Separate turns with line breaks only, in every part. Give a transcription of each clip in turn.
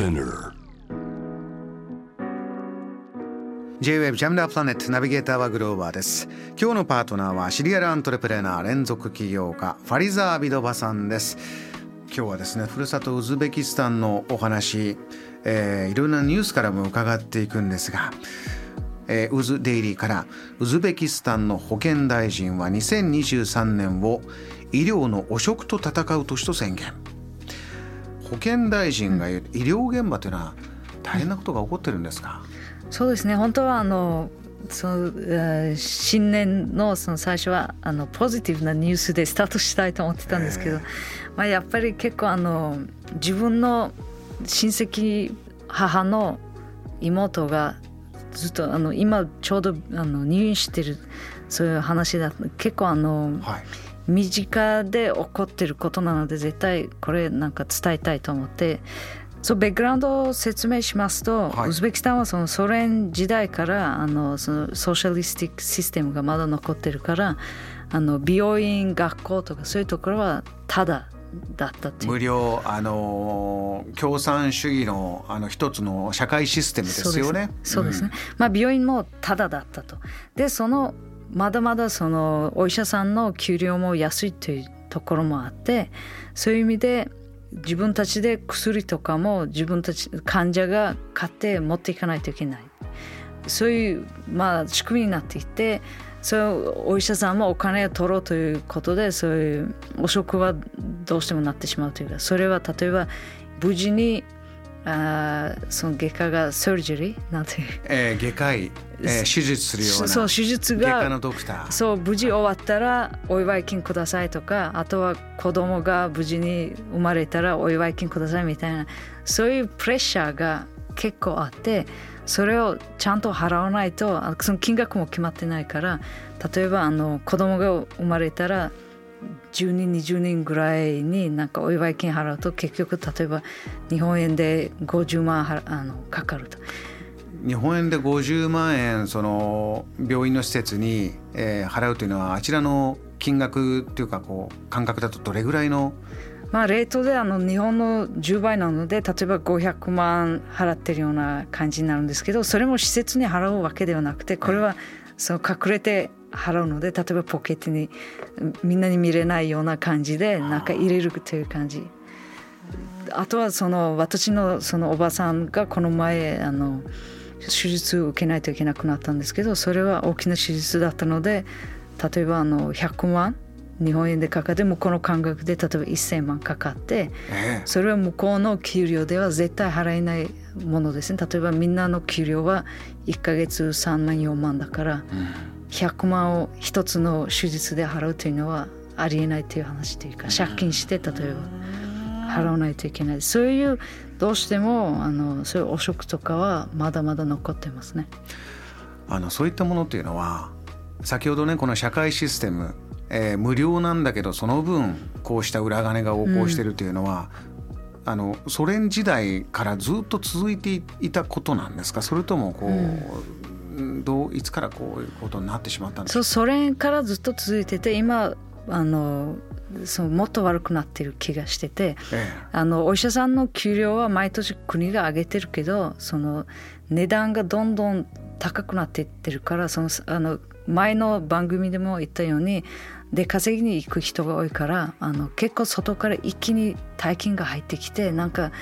Spinner.
J-Wave ジャムダープラネットナビゲーターはグローバーです。今日のパートナーはシリアルアントレプレナー連続起業家ファリザー・ビドバさんです。今日はですねふるさとウズベキスタンのお話、えー、いろんなニュースからも伺っていくんですがえー、ウズデイリーからウズベキスタンの保健大臣は2023年を医療の汚職と戦う年と宣言。保健大臣が言う医療現場というのは大変なことが起こってるんですか、
そうですね。本当はあのその新年のその最初はあのポジティブなニュースでスタートしたいと思ってたんですけど、まあ、やっぱり結構あの自分の親戚母の妹がずっとあの今ちょうどあの入院してるそういう話だ結構あの、はい、身近で起こってることなので絶対これなんか伝えたいと思ってそうバックグラウンドを説明しますと、はい、ウズベキスタンはそのソ連時代からあのそのソーシャリスティックシステムがまだ残ってるからあの美容院学校とかそういうところはただだった
無料あの共産主義のあの一つの社会システムですよね。
そうですね。うん、まあ病院もただだったと。でそのまだまだそのお医者さんの給料も安いというところもあってそういう意味で自分たちで薬とかも自分たち患者が買って持っていかないといけない。そういうまあ仕組みになっていてそうお医者さんもお金を取ろうということでそういう汚職はどうしてもなってしまうというかそれは例えば無事にあその外科がサージェリーなんて。
えー、外科医、えー、手術するような。
そう手術が
外科のドクター。
そう無事終わったらお祝い金くださいとかあとは子供が無事に生まれたらお祝い金くださいみたいな。そういうプレッシャーが結構あってそれをちゃんと払わないとその金額も決まってないから例えばあの子供が生まれたら10人20人ぐらいになんかお祝い金払うと結局例えば日本円で50万あのかかると。
日本円で50万円その病院の施設に、えー、払うというのはあちらの金額っていうかこう感覚だとどれぐらいの？
まあ、レートであの日本の10倍なので例えば500万払ってるような感じになるんですけどそれも施設に払うわけではなくてこれはその隠れて払うので例えばポケットにみんなに見れないような感じでなんか入れるという感じ。あとはその私のそのおばさんがこの前あの手術を受けないといけなくなったんですけどそれは大きな手術だったので例えばあの100万日本円でかかって向こうの感覚で例えば1,000万かかって、それは向こうの給料では絶対払えないものですね。例えばみんなの給料は1か月3万4万だから、100万を一つの手術で払うというのはありえないという話というか借金して例えば払わないといけない。そういうどうしてもあのそういう汚職とかはまだまだ残ってますね。
あのそういったものというのは先ほどねこの社会システム、えー、無料なんだけどその分こうした裏金が横行してるというのは、うん、あのソ連時代からずっと続いていたことなんですか？それともこう、うんどういつからこういうことになってしまったんですか？
ソ連からずっと続いてて今あのそのもっと悪くなってる気がしてて、ええ、あのお医者さんの給料は毎年国が上げてるけどその値段がどんどん高くなっていってるからそのあの前の番組でも言ったようにで稼ぎに行く人が多いからあの結構外から一気に大金が入ってきてなんか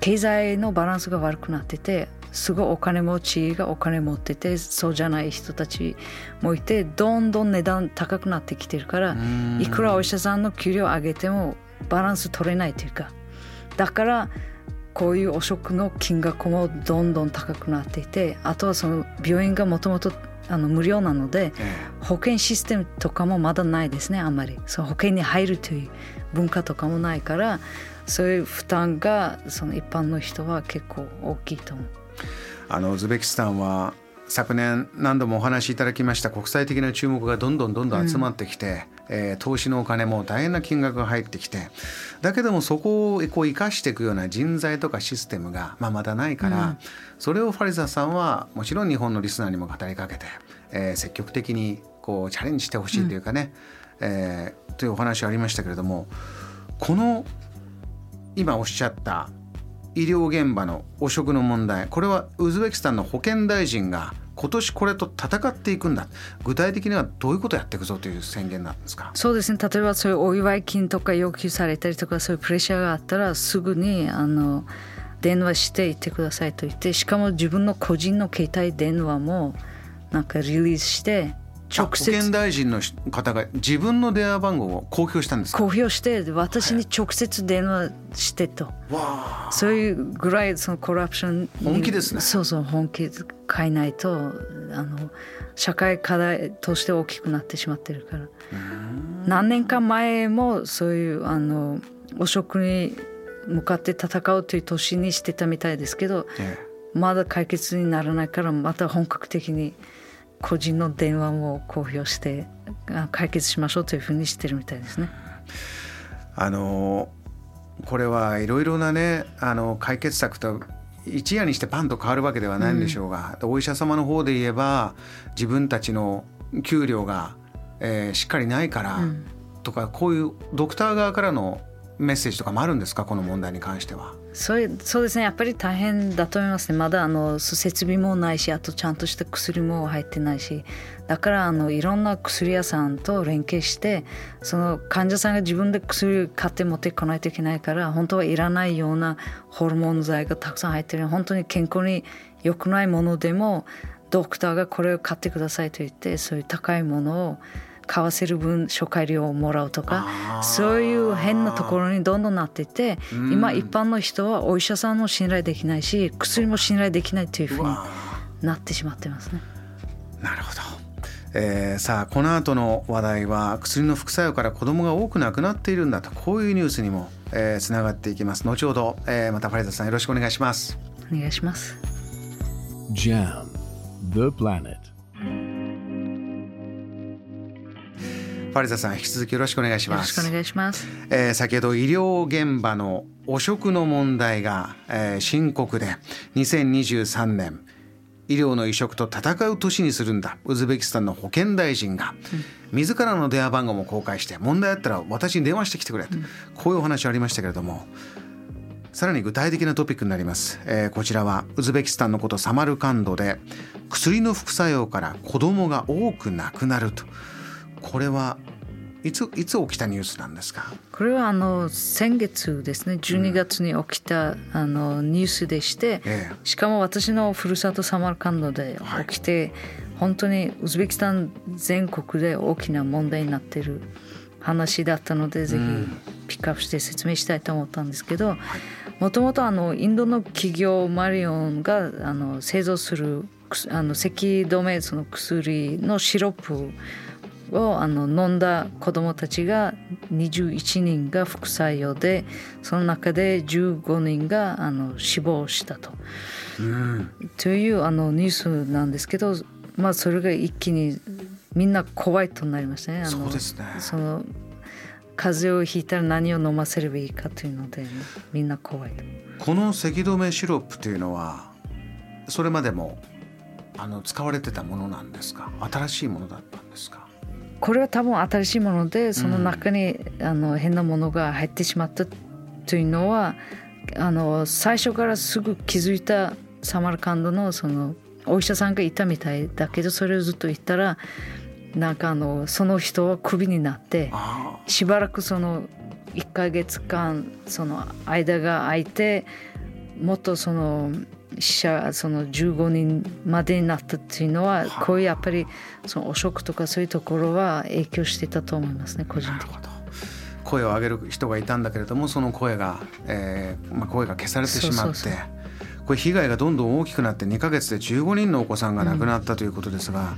経済のバランスが悪くなっててすごいお金持ちがお金持っててそうじゃない人たちもいてどんどん値段高くなってきてるからいくらお医者さんの給料上げてもバランス取れないというかだからこういう汚職の金額もどんどん高くなっていてあとはその病院がもともとあの無料なので、保険システムとかもまだないですねあんまり。そう保険に入るという文化とかもないからそういう負担がその一般の人は結構大きいと思う。
あのウズベキスタンは昨年何度もお話しいただきました国際的な注目がどんどんどんどん集まってきて、うん、えー、投資のお金も大変な金額が入ってきてだけどもそこをこう生かしていくような人材とかシステムが、まあ、まだないから、うん、それをファリザさんはもちろん日本のリスナーにも語りかけて、えー、積極的にこうチャレンジしてほしいというかね、うん、えー、というお話ありましたけれどもこの今おっしゃった医療現場の汚職の問題。これはウズベキスタンの保健大臣が今年これと戦っていくんだ。具体的にはどういうことをやっていくぞという宣言なんですか？
そうですね。例えばそういうお祝い金とか要求されたりとかそういうプレッシャーがあったらすぐにあの電話していってくださいと言ってしかも自分の個人の携帯電話もなんかリリースして
直接。保健大臣の方が自分の電話番号を公表したんです
公表して私に直接電話してと、そういうぐらいそのコラプション
本気ですね。
そうそう本気変えないとあの社会課題として大きくなってしまってるから。何年か前もそういうあの汚職に向かって戦うという年にしてたみたいですけど、ええ、まだ解決にならないからまた本格的に個人の電話を公表して解決しましょうというふうにしてるみたいですね。
あのこれはいろいろなねあの解決策と一夜にしてパンと変わるわけではないんでしょうが、うん、お医者様の方で言えば自分たちの給料が、えー、しっかりないからとか、うん、こういうドクター側からのメッセージとかもあるんですか？この問題に関しては。
そうそうですね。やっぱり大変だと思いますね。まだあの設備もないしあとちゃんとした薬も入ってないし。だからあのいろんな薬屋さんと連携してその患者さんが自分で薬買って持ってこないといけないから本当はいらないようなホルモン剤がたくさん入ってる。本当に健康に良くないものでもドクターがこれを買ってくださいと言ってそういう高いものを買わせる分初回料をもらうとかそういう変なところにどんどんなっていて今一般の人はお医者さんも信頼できないし薬も信頼できないというふうになってしまってますね。
なるほど。えー、さあこの後の話題は薬の副作用から子どもが多く亡くなっているんだとこういうニュースにも、えー、つながっていきます。後ほど、えー、またファリザさんよろしくお願いします。
お願いします。
JAM The Planet ファリザさん引き続きよろしくお願いします。
よろしくお願いします。
えー、先ほど医療現場の汚職の問題が、えー、深刻で2023年医療の移植と戦う年にするんだ。ウズベキスタンの保健大臣が、自らの電話番号も公開して問題あったら私に電話してきてくれと、うん、こういうお話ありましたけれどもさらに具体的なトピックになります、えー、こちらはウズベキスタンのことサマルカンドで薬の副作用から子供が多く亡くなるとこれはいついつ起きたニュースなんですか？
これはあの先月ですね。12月に起きた、あのニュースでして、ええ、しかも私のふるさとサマルカンドで起きて、はい、本当にウズベキスタン全国で大きな問題になっている話だったので、ぜひピックアップして説明したいと思ったんですけどもともとインドの企業マリオンがあの製造するあの咳止めその薬のシロップをあの飲んだ子どもたちが21人が副作用でその中で15人があの死亡したと。うん、というあのニュースなんですけど、まあ、それが一気にみんな怖いとなりましたね。あの
そうですね
その風邪をひいたら何を飲ませればいいかというのでみんな怖いと。
この咳止めシロップというのはそれまでもあの使われてたものなんですか？新しいものだったんですか？
これは多分新しいものでその中に、うん、あの変なものが入ってしまったというのはあの最初からすぐ気づいたサマルカンドのそのお医者さんがいたみたいだけどそれをずっと言ったらなんかあのその人はクビになってしばらくその1か月間その間が空いてもっとその死者その15人までになったっていうのは、こういうやっぱりその汚職とかそういうところは影響してたと思いますね個人的に。
声を上げる人がいたんだけれどもその声が、えーまあ、声が消されてしまってこれ被害がどんどん大きくなって2か月で15人のお子さんが亡くなったということですが、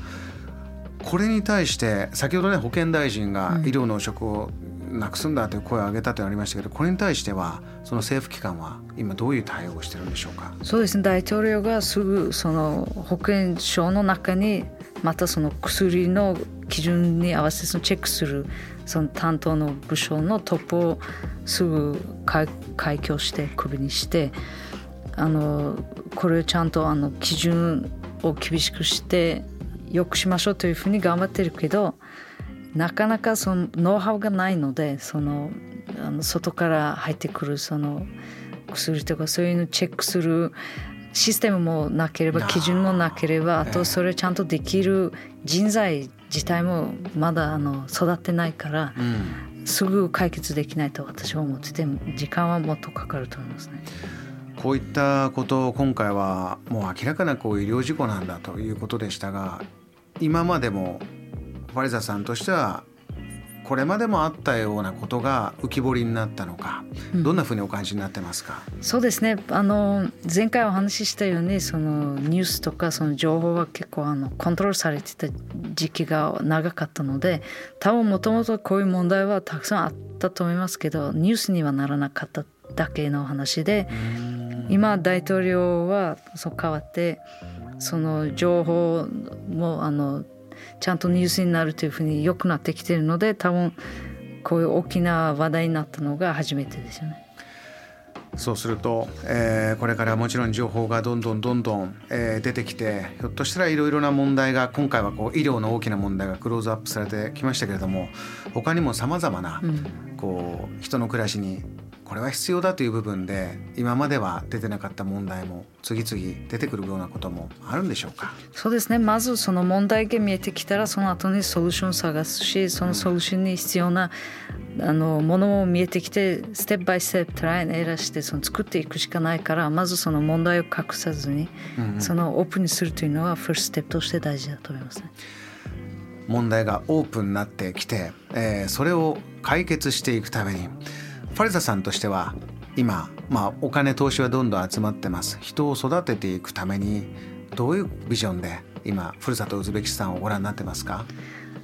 うん、これに対して先ほどね保健大臣が医療の汚職をなくすんだという声を上げたとありましたけどこれに対してはその政府機関は今どういう対応をしてるんでしょうか？
そうですね大統領がすぐその保健省の中にまたその薬の基準に合わせてそのチェックするその担当の部署のトップをすぐ開業してクビにしてあのこれをちゃんとあの基準を厳しくしてよくしましょうというふうに頑張ってるけどなかなかそのノウハウがないのでそのあの外から入ってくるそのクするとかそういうのチェックするシステムもなければ基準もなければあとそれちゃんとできる人材自体もまだあの育ってないから、すぐ解決できないと私は思ってて時間はもっとかかると思いますね。
こういったことを今回はもう明らかなこう医療事故なんだということでしたが今までもファリザさんとしてはこれまでもあったようなことが浮き彫りになったのか、どんなふうにお感じになってますか、
うん、そうですね。あの前回お話ししたようにそのニュースとかその情報は結構あのコントロールされてた時期が長かったので多分もともとこういう問題はたくさんあったと思いますけどニュースにはならなかっただけの話で今大統領はそう変わってその情報もあのちゃんとニュースになるというふうに良くなってきてるので多分こういう大きな話題になったのが初めてですよね。
そうすると、えー、これからもちろん情報がどんどんどんどん、えー、出てきてひょっとしたらいろいろな問題が今回はこう医療の大きな問題がクローズアップされてきましたけれども他にもさまざまな、こう人の暮らしにこれは必要だという部分で今までは出てなかった問題も次々出てくるようなこともあるんでしょうか？
そうですね。まずその問題が見えてきたらその後にソリューションを探すしそのソリューションに必要な、あのものも見えてきてステップバイステップトライエラーしてその作っていくしかないからまずその問題を隠さずに、うんうん、そのオープンにするというのはファーストステップとして大事だと思いますね。
問題がオープンになってきて、えー、それを解決していくためにファリザさんとしては今、まあ、お金投資はどんどん集まってます。人を育てていくためにどういうビジョンで今ふるさとウズベキスタンをご覧になってますか？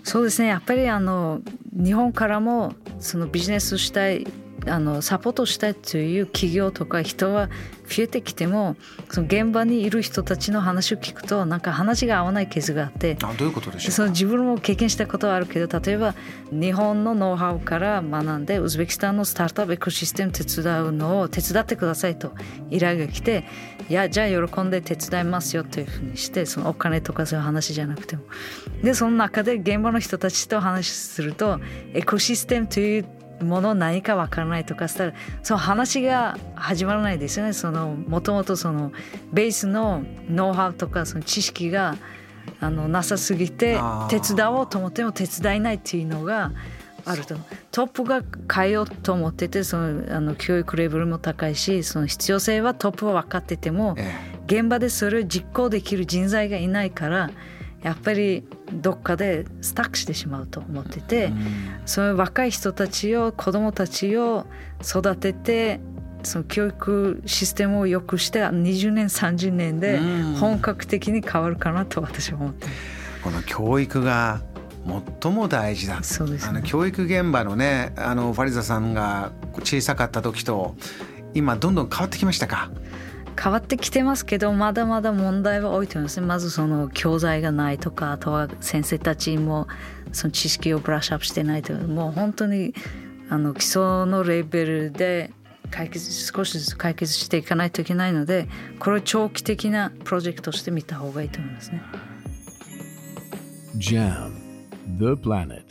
そうですね。やっぱりあの日本からもそのビジネスしたいあのサポートしたいという企業とか人は増えてきてもその現場にいる人たちの話を聞くとなんか話が合わないケースがあって
あどういうことでしょう
その自分も経験したことはあるけど例えば日本のノウハウから学んでウズベキスタンのスタートアップエコシステム手伝うのを手伝ってくださいと依頼が来ていやじゃあ喜んで手伝いますよというふうにしてそのお金とかそういう話じゃなくても。でその中で現場の人たちと話するとエコシステムというもの何かわからないとかしたらその話が始まらないですよね。そのもともとそのベースのノウハウとかその知識があのなさすぎて手伝おうと思っても手伝えないっていうのがあると。トップが変えようと思っててそのあの教育レベルも高いしその必要性はトップは分かってても、現場でそれを実行できる人材がいないからやっぱりどっかでスタックしてしまうと思ってて、うん、そういう若い人たちを子どもたちを育ててその教育システムを良くして20年30年で本格的に変わるかなと私は思って、
この教育が最も大事だ。そうです、ね、あの教育現場のねあのファリザさんが小さかった時と今どんどん変わってきましたか？
変わってきてますけどまだまだ問題は多いと思いますねまずその教材がないとかあとは先生たちもその知識をブラッシュアップしてないとかもう本当にあの基礎のレベルで解決少しずつ解決していかないといけないのでこれを長期的なプロジェクトとして見た方がいいと思いますね。JAM The Planet